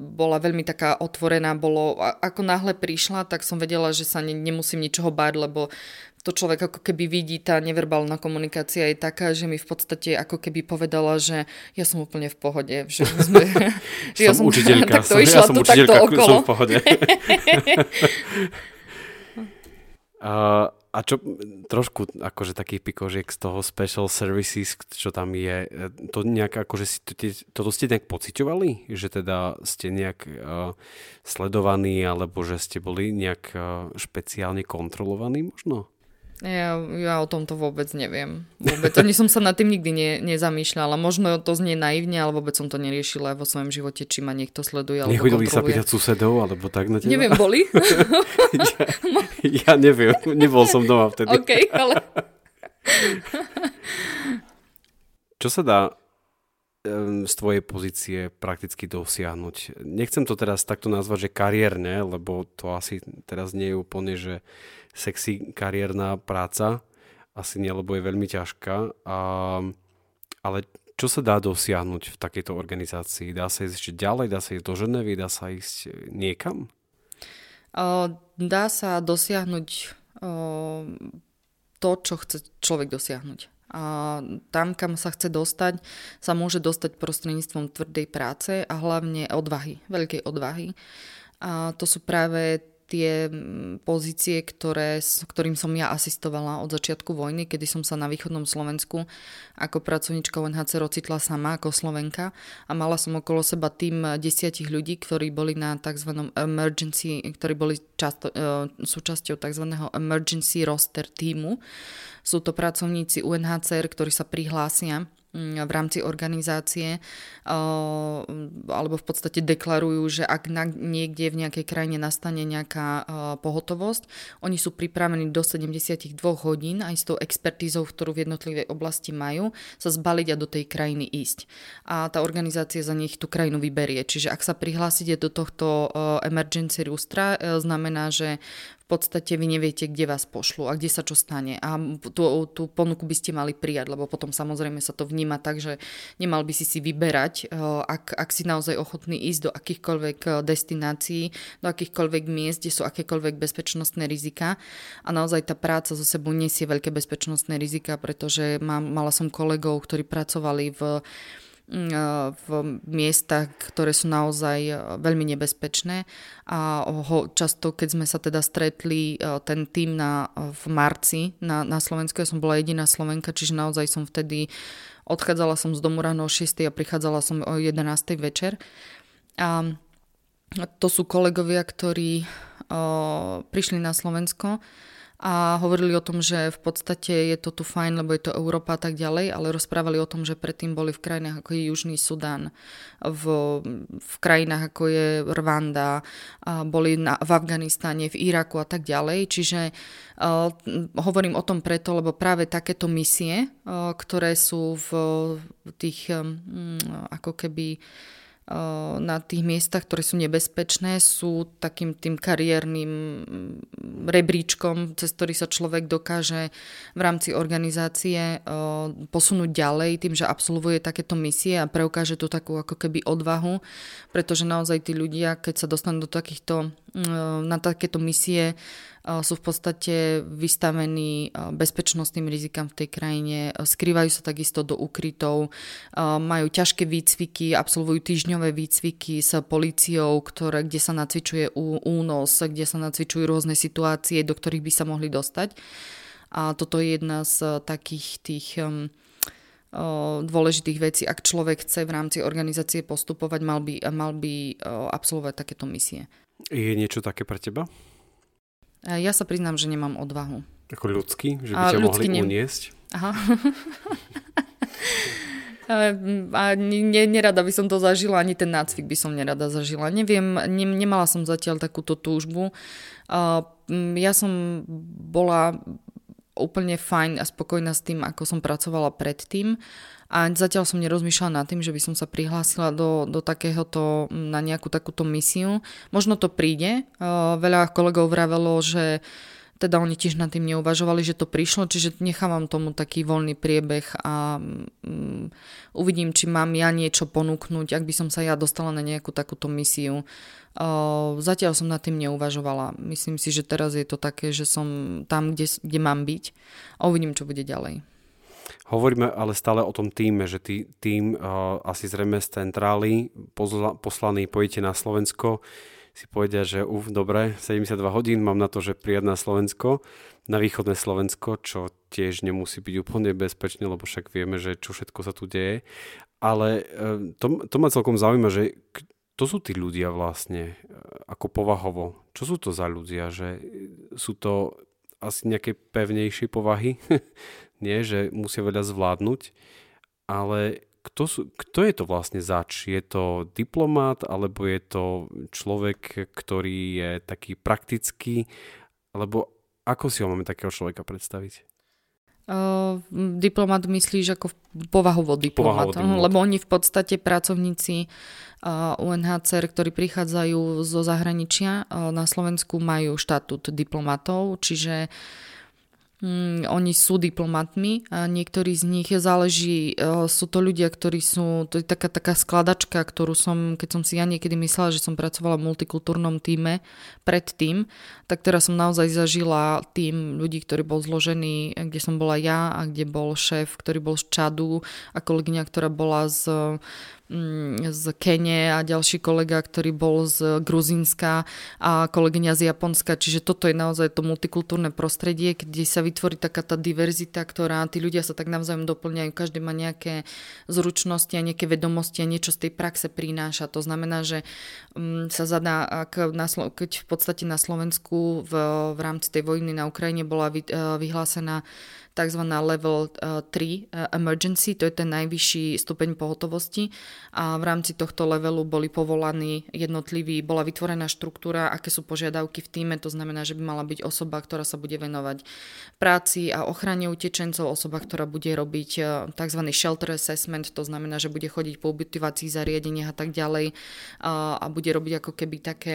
bola veľmi taká otvorená, bolo ako náhle prišla, tak som vedela, že sa ne, nemusím ničoho báť, lebo to človek ako keby vidí, tá neverbálna komunikácia je taká, že mi v podstate ako keby povedala, že ja som úplne v pohode. Že, sme, že ja som učiteľka, som, ja som učiteľka, okolo. som v pohode. uh, a čo trošku akože takých pikožiek z toho special services, čo tam je, to nejak akože si, to, toto ste nejak pociťovali? Že teda ste nejak uh, sledovaní alebo že ste boli nejak uh, špeciálne kontrolovaní možno? Ja, ja o tomto vôbec neviem. Vôbec. Ani som sa nad tým nikdy ne, nezamýšľala. Možno to znie naivne, ale vôbec som to neriešila vo svojom živote, či ma niekto sleduje alebo Nechodili sa pýtať susedov, alebo tak na teba? Neviem, boli? ja, ja neviem, nebol som doma vtedy. OK, ale... Čo sa dá z tvojej pozície prakticky dosiahnuť? Nechcem to teraz takto nazvať, že kariérne, lebo to asi teraz nie je úplne, že sexy kariérna práca, asi nie, lebo je veľmi ťažká, a, ale čo sa dá dosiahnuť v takejto organizácii? Dá sa ísť ešte ďalej, dá sa ísť do Ženevy, dá sa ísť niekam? Dá sa dosiahnuť to, čo chce človek dosiahnuť. A tam, kam sa chce dostať, sa môže dostať prostredníctvom tvrdej práce a hlavne odvahy, veľkej odvahy. A to sú práve tie pozície, ktoré, ktorým som ja asistovala od začiatku vojny, kedy som sa na východnom Slovensku ako pracovnička UNHCR ocitla sama ako Slovenka a mala som okolo seba tým desiatich ľudí, ktorí boli na tzv. emergency, ktorí boli často, uh, súčasťou tzv. emergency roster týmu. Sú to pracovníci UNHCR, ktorí sa prihlásia v rámci organizácie alebo v podstate deklarujú, že ak niekde v nejakej krajine nastane nejaká pohotovosť, oni sú pripravení do 72 hodín aj s tou expertízou, ktorú v jednotlivej oblasti majú, sa zbaliť a do tej krajiny ísť. A tá organizácia za nich tú krajinu vyberie. Čiže ak sa prihlásite do tohto emergency roostra, e, znamená, že podstate vy neviete, kde vás pošlu a kde sa čo stane. A tú, tú ponuku by ste mali prijať, lebo potom samozrejme sa to vníma tak, že nemal by si si vyberať, eh, ak, ak si naozaj ochotný ísť do akýchkoľvek eh, destinácií, do akýchkoľvek miest, kde sú akékoľvek bezpečnostné rizika. A naozaj tá práca zo sebou nesie veľké bezpečnostné rizika, pretože mám, mala som kolegov, ktorí pracovali v v miestach, ktoré sú naozaj e, veľmi nebezpečné a ho, často, keď sme sa teda stretli e, ten tým na, v marci na, na Slovensku, ja som bola jediná Slovenka, čiže naozaj som vtedy odchádzala som z domu ráno o 6 a prichádzala som o 11 večer. A to sú kolegovia, ktorí o, prišli na Slovensko a hovorili o tom, že v podstate je to tu fajn, lebo je to Európa a tak ďalej, ale rozprávali o tom, že predtým boli v krajinách ako je Južný Sudán, v, v krajinách ako je Rwanda, boli na, v Afganistane, v Iraku a tak ďalej. Čiže uh, hovorím o tom preto, lebo práve takéto misie, uh, ktoré sú v tých um, ako keby na tých miestach, ktoré sú nebezpečné, sú takým tým kariérnym mm, rebríčkom, cez ktorý sa človek dokáže v rámci organizácie posunúť ďalej tým, že absolvuje takéto misie a preukáže tú takú ako keby odvahu, pretože naozaj tí ľudia, keď sa dostanú do takýchto, na takéto misie, sú v podstate vystavení bezpečnostným rizikám v tej krajine, skrývajú sa takisto do ukrytov, majú ťažké výcviky, absolvujú týždňové výcviky s policiou, ktoré, kde sa nacvičuje únos, kde sa nacvičujú rôzne situácie, do ktorých by sa mohli dostať. A toto je jedna z takých tých dôležitých vecí. Ak človek chce v rámci organizácie postupovať, mal by, mal by absolvovať takéto misie. Je niečo také pre teba? Ja sa priznám, že nemám odvahu. Ako ľudský? Že by ťa mohli ne... uniesť? Aha. a ne, nerada by som to zažila, ani ten nácvik by som nerada zažila. Neviem, ne, nemala som zatiaľ takúto túžbu. Ja som bola úplne fajn a spokojná s tým, ako som pracovala predtým a zatiaľ som nerozmýšľala nad tým, že by som sa prihlásila do, do takéhoto, na nejakú takúto misiu. Možno to príde. Veľa kolegov vravelo, že teda oni tiež nad tým neuvažovali, že to prišlo, čiže nechávam tomu taký voľný priebeh a um, uvidím, či mám ja niečo ponúknuť, ak by som sa ja dostala na nejakú takúto misiu. Uh, zatiaľ som nad tým neuvažovala. Myslím si, že teraz je to také, že som tam, kde, kde mám byť a uvidím, čo bude ďalej. Hovoríme ale stále o tom týme, že tý, tým uh, asi zrejme z centrály posla, poslaný pojete na Slovensko, si povedia, že uf, dobre, 72 hodín mám na to, že prijať na Slovensko, na východné Slovensko, čo tiež nemusí byť úplne bezpečné, lebo však vieme, že čo všetko sa tu deje. Ale uh, to, to ma celkom zaujíma, že to sú tí ľudia vlastne, ako povahovo. Čo sú to za ľudia? Že sú to asi nejaké pevnejšie povahy, nie, že musia veľa zvládnuť, ale kto, sú, kto je to vlastne zač? Je to diplomát, alebo je to človek, ktorý je taký praktický, alebo ako si ho máme takého človeka predstaviť? Uh, diplomat myslíš ako povahovo diplomat, povahovo lebo oni v podstate pracovníci uh, UNHCR, ktorí prichádzajú zo zahraničia uh, na Slovensku, majú štatút diplomatov, čiže Mm, oni sú diplomatmi a niektorí z nich záleží, uh, sú to ľudia, ktorí sú, to je taká, taká skladačka, ktorú som, keď som si ja niekedy myslela, že som pracovala v multikultúrnom týme predtým, tak teraz som naozaj zažila tým ľudí, ktorý bol zložený, kde som bola ja a kde bol šéf, ktorý bol z Čadu a kolegyňa, ktorá bola z Mm, z Kene a ďalší kolega, ktorý bol z Gruzínska a kolegyňa z Japonska. Čiže toto je naozaj to multikultúrne prostredie, kde sa vytvorí taká tá diverzita, ktorá tí ľudia sa tak navzájom doplňajú. Každý má nejaké zručnosti a nejaké vedomosti a niečo z tej praxe prináša. To znamená, že mm, sa zadá, ak na, keď v podstate na Slovensku v, v rámci tej vojny na Ukrajine bola vy, eh, vyhlásená tzv. level 3 uh, uh, emergency, to je ten najvyšší stupeň pohotovosti a v rámci tohto levelu boli povolaní jednotliví, bola vytvorená štruktúra, aké sú požiadavky v týme, to znamená, že by mala byť osoba, ktorá sa bude venovať práci a ochrane utečencov, osoba, ktorá bude robiť uh, tzv. shelter assessment, to znamená, že bude chodiť po ubytovacích zariadeniach a tak ďalej a bude robiť ako keby také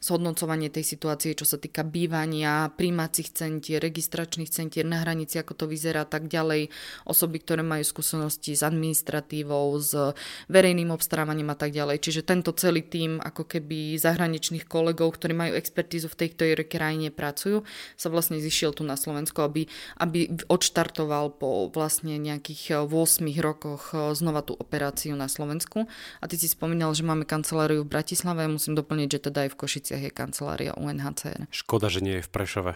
zhodnocovanie tej situácie, čo sa týka bývania, príjmacích centier, registračných centier na hranici, ako to vyzerá, tak ďalej osoby, ktoré majú skúsenosti s administratívou, s verejným obstarávaním a tak ďalej. Čiže tento celý tým ako keby zahraničných kolegov, ktorí majú expertízu v tej ktorej krajine pracujú, sa vlastne zišiel tu na Slovensku, aby, aby odštartoval po vlastne nejakých 8 rokoch znova tú operáciu na Slovensku. A ty si spomínal, že máme kanceláriu v Bratislave musím doplniť, že teda aj v Košiciach je kancelária UNHCR. Škoda, že nie je v Prešove.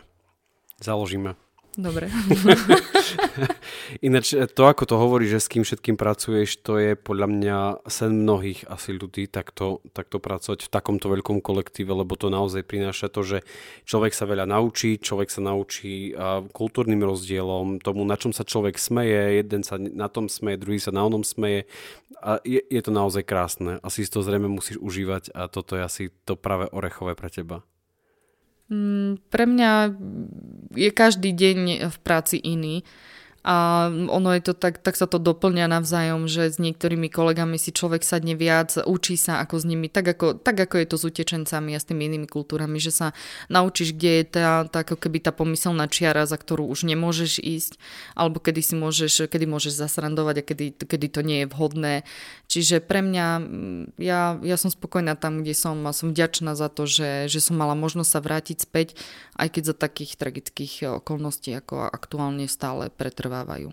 Založíme. Dobre. Ináč to, ako to hovorí, že s kým všetkým pracuješ, to je podľa mňa sen mnohých asi ľudí takto, takto pracovať v takomto veľkom kolektíve, lebo to naozaj prináša to, že človek sa veľa naučí, človek sa naučí kultúrnym rozdielom, tomu, na čom sa človek smeje, jeden sa na tom smeje, druhý sa na onom smeje a je, je to naozaj krásne. Asi si to zrejme musíš užívať a toto je asi to práve orechové pre teba. Mm, pre mňa je každý deň v práci iný a ono je to tak, tak sa to doplňa navzájom, že s niektorými kolegami si človek sadne viac, učí sa ako s nimi, tak ako, tak ako je to s utečencami a s tými inými kultúrami, že sa naučíš, kde je tá, tá ako keby tá pomyselná čiara, za ktorú už nemôžeš ísť, alebo kedy si môžeš, kedy môžeš zasrandovať a kedy, kedy to nie je vhodné. Čiže pre mňa, ja, ja som spokojná tam, kde som a som vďačná za to, že, že som mala možnosť sa vrátiť späť, aj keď za takých tragických okolností, ako aktuálne stále pretrvá pretrvávajú.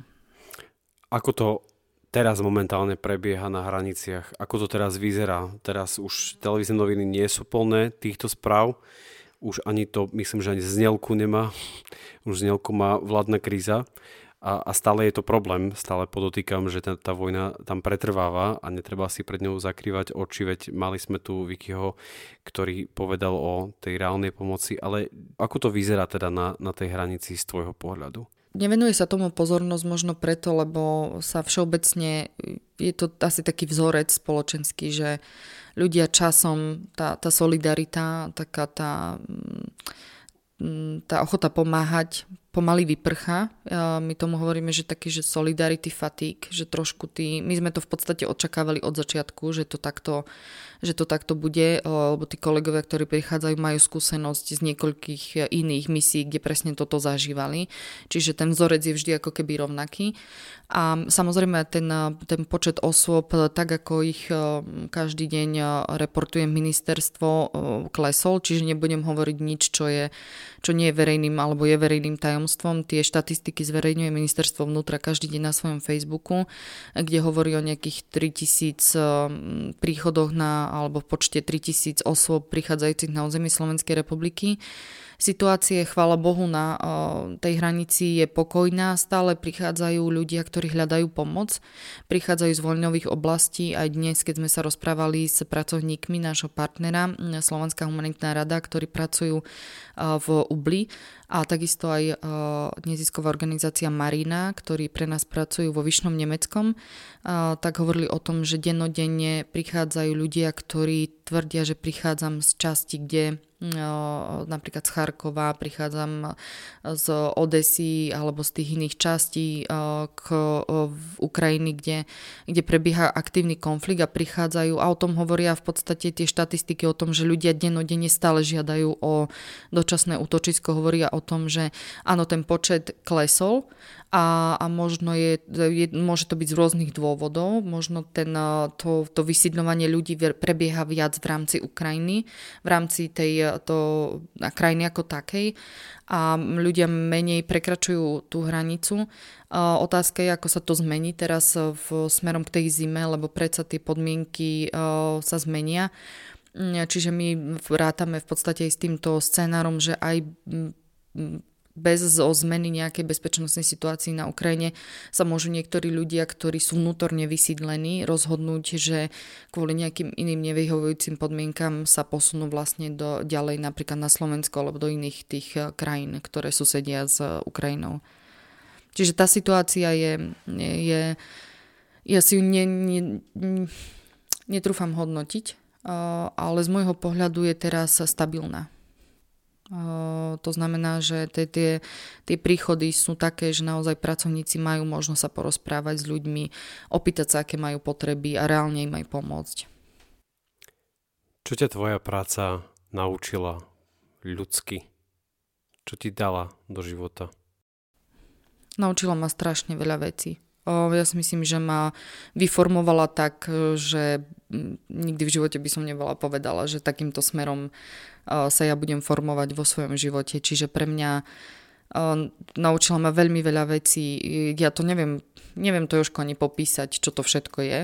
Ako to teraz momentálne prebieha na hraniciach? Ako to teraz vyzerá? Teraz už televízne noviny nie sú plné týchto správ. Už ani to, myslím, že ani znelku nemá. Už znelku má vládna kríza. A, a stále je to problém, stále podotýkam, že tá, tá vojna tam pretrváva a netreba si pred ňou zakrývať oči, veď mali sme tu Vikiho, ktorý povedal o tej reálnej pomoci, ale ako to vyzerá teda na, na tej hranici z tvojho pohľadu? Nevenuje sa tomu pozornosť možno preto, lebo sa všeobecne, je to asi taký vzorec spoločenský, že ľudia časom, tá, tá solidarita, taká tá, mm, tá ochota pomáhať pomaly vyprcha. My tomu hovoríme, že taký, že solidarity fatigue, že trošku tý, my sme to v podstate očakávali od začiatku, že to takto, že to takto bude, lebo tí kolegovia, ktorí prichádzajú, majú skúsenosť z niekoľkých iných misií, kde presne toto zažívali. Čiže ten vzorec je vždy ako keby rovnaký. A samozrejme ten, ten počet osôb, tak ako ich každý deň reportuje ministerstvo, klesol, čiže nebudem hovoriť nič, čo, je, čo nie je verejným alebo je verejným tajom tajomstvom. Tie štatistiky zverejňuje ministerstvo vnútra každý deň na svojom Facebooku, kde hovorí o nejakých 3000 eh, príchodoch na, alebo v počte 3000 osôb prichádzajúcich na území Slovenskej republiky. Situácie, chvála Bohu, na tej hranici je pokojná, stále prichádzajú ľudia, ktorí hľadajú pomoc, prichádzajú z voľňových oblastí. Aj dnes, keď sme sa rozprávali s pracovníkmi nášho partnera, Slovenská humanitná rada, ktorí pracujú v Ubli, a takisto aj nezisková organizácia Marina, ktorí pre nás pracujú vo Vyšnom Nemeckom, tak hovorili o tom, že dennodenne prichádzajú ľudia, ktorí tvrdia, že prichádzam z časti, kde napríklad z Charkova, prichádzam z Odesy alebo z tých iných častí k Ukrajiny, kde, kde prebieha aktívny konflikt a prichádzajú. A o tom hovoria v podstate tie štatistiky o tom, že ľudia dennodenne stále žiadajú o dočasné útočisko, hovoria o tom, že áno, ten počet klesol, a, a možno je, je, môže to byť z rôznych dôvodov. Možno ten, to, to vysídľovanie ľudí prebieha viac v rámci Ukrajiny, v rámci tej to, krajiny ako takej a ľudia menej prekračujú tú hranicu. Otázka je, ako sa to zmení teraz v smerom k tej zime, lebo predsa tie podmienky sa zmenia. Čiže my vrátame v podstate aj s týmto scenárom, že aj bez zmeny nejakej bezpečnostnej situácii na Ukrajine sa môžu niektorí ľudia, ktorí sú vnútorne vysídlení, rozhodnúť, že kvôli nejakým iným nevyhovujúcim podmienkam sa posunú vlastne do, ďalej napríklad na Slovensko alebo do iných tých eh, krajín, ktoré susedia s eh, Ukrajinou. Čiže tá situácia je, je ja si ju ne, ne, netrúfam hodnotiť, eh, ale z môjho pohľadu je teraz stabilná. To znamená, že tie, tie, tie príchody sú také, že naozaj pracovníci majú možnosť sa porozprávať s ľuďmi, opýtať sa, aké majú potreby a reálne im aj pomôcť. Čo ťa tvoja práca naučila ľudsky? Čo ti dala do života? Naučila ma strašne veľa vecí. Ja si myslím, že ma vyformovala tak, že nikdy v živote by som nebola povedala, že takýmto smerom sa ja budem formovať vo svojom živote. Čiže pre mňa naučila ma veľmi veľa vecí. Ja to neviem, neviem to už ani popísať, čo to všetko je,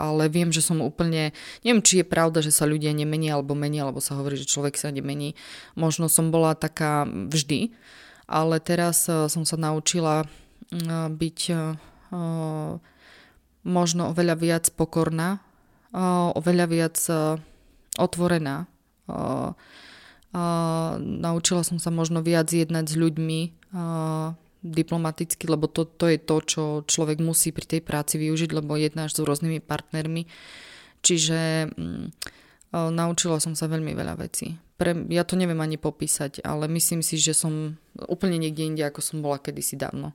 ale viem, že som úplne, neviem, či je pravda, že sa ľudia nemenia alebo menia, alebo sa hovorí, že človek sa nemení. Možno som bola taká vždy, ale teraz som sa naučila byť možno oveľa viac pokorná, oveľa viac otvorená. Naučila som sa možno viac jednať s ľuďmi diplomaticky, lebo to, to je to, čo človek musí pri tej práci využiť, lebo jednáš s rôznymi partnermi. Čiže mm, naučila som sa veľmi veľa vecí. Pre, ja to neviem ani popísať, ale myslím si, že som úplne niekde inde, ako som bola kedysi dávno.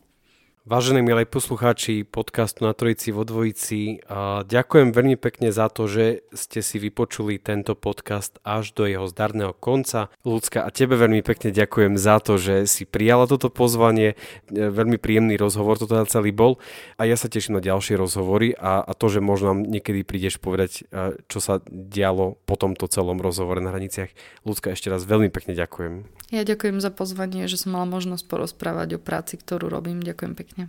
Vážení milí poslucháči podcastu na Trojici vo Dvojici, ďakujem veľmi pekne za to, že ste si vypočuli tento podcast až do jeho zdarného konca. Ľudská, a tebe veľmi pekne ďakujem za to, že si prijala toto pozvanie. E, veľmi príjemný rozhovor to celý bol a ja sa teším na ďalšie rozhovory a, a to, že možno nám niekedy prídeš povedať, e, čo sa dialo po tomto celom rozhovore na hraniciach. Ľudská, ešte raz veľmi pekne ďakujem. Ja ďakujem za pozvanie, že som mala možnosť porozprávať o práci, ktorú robím. Ďakujem pekne.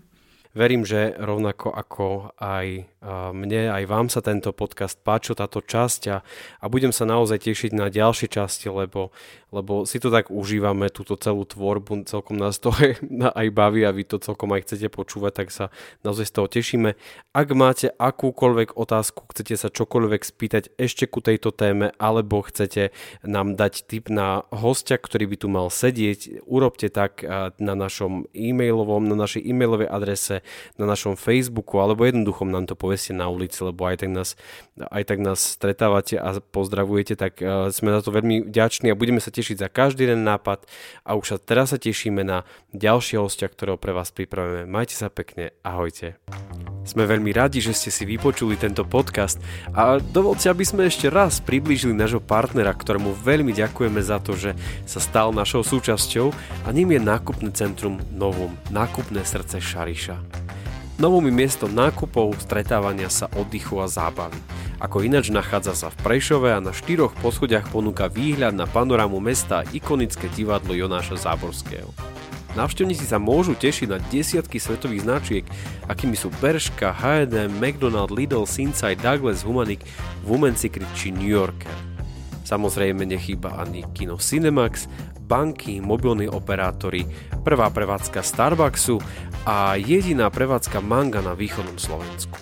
Verím, že rovnako ako aj mne, aj vám sa tento podcast páčil, táto časť a, a budem sa naozaj tešiť na ďalšie časti, lebo, lebo si to tak užívame, túto celú tvorbu, celkom nás to aj, aj baví a vy to celkom aj chcete počúvať, tak sa naozaj z toho tešíme. Ak máte akúkoľvek otázku, chcete sa čokoľvek spýtať ešte ku tejto téme, alebo chcete nám dať tip na hostia, ktorý by tu mal sedieť, urobte tak na našom e-mailovom, na našej e-mailovej adrese na našom Facebooku, alebo jednoducho nám to poveste na ulici, lebo aj tak nás, aj tak nás stretávate a pozdravujete, tak uh, sme za to veľmi vďační a budeme sa tešiť za každý jeden nápad a už sa teraz sa tešíme na ďalšie hostia, ktorého pre vás pripravíme. Majte sa pekne, ahojte. Sme veľmi radi, že ste si vypočuli tento podcast a dovolte, aby sme ešte raz priblížili nášho partnera, ktorému veľmi ďakujeme za to, že sa stal našou súčasťou a ním je nákupné centrum Novum, nákupné srdce Šariša. Novým je miesto nákupov, stretávania sa, oddychu a zábavy. Ako ináč nachádza sa v Prešove a na štyroch poschodiach ponúka výhľad na panorámu mesta ikonické divadlo Jonáša Záborského. Návštevníci sa môžu tešiť na desiatky svetových značiek, akými sú Berška, H&M, McDonald, Lidl, Sinside, Douglas, Humanik, Women's Secret či New Yorker. Samozrejme nechýba ani kino Cinemax, banky, mobilní operátori, prvá prevádzka Starbucksu a jediná prevádzka manga na východnom Slovensku.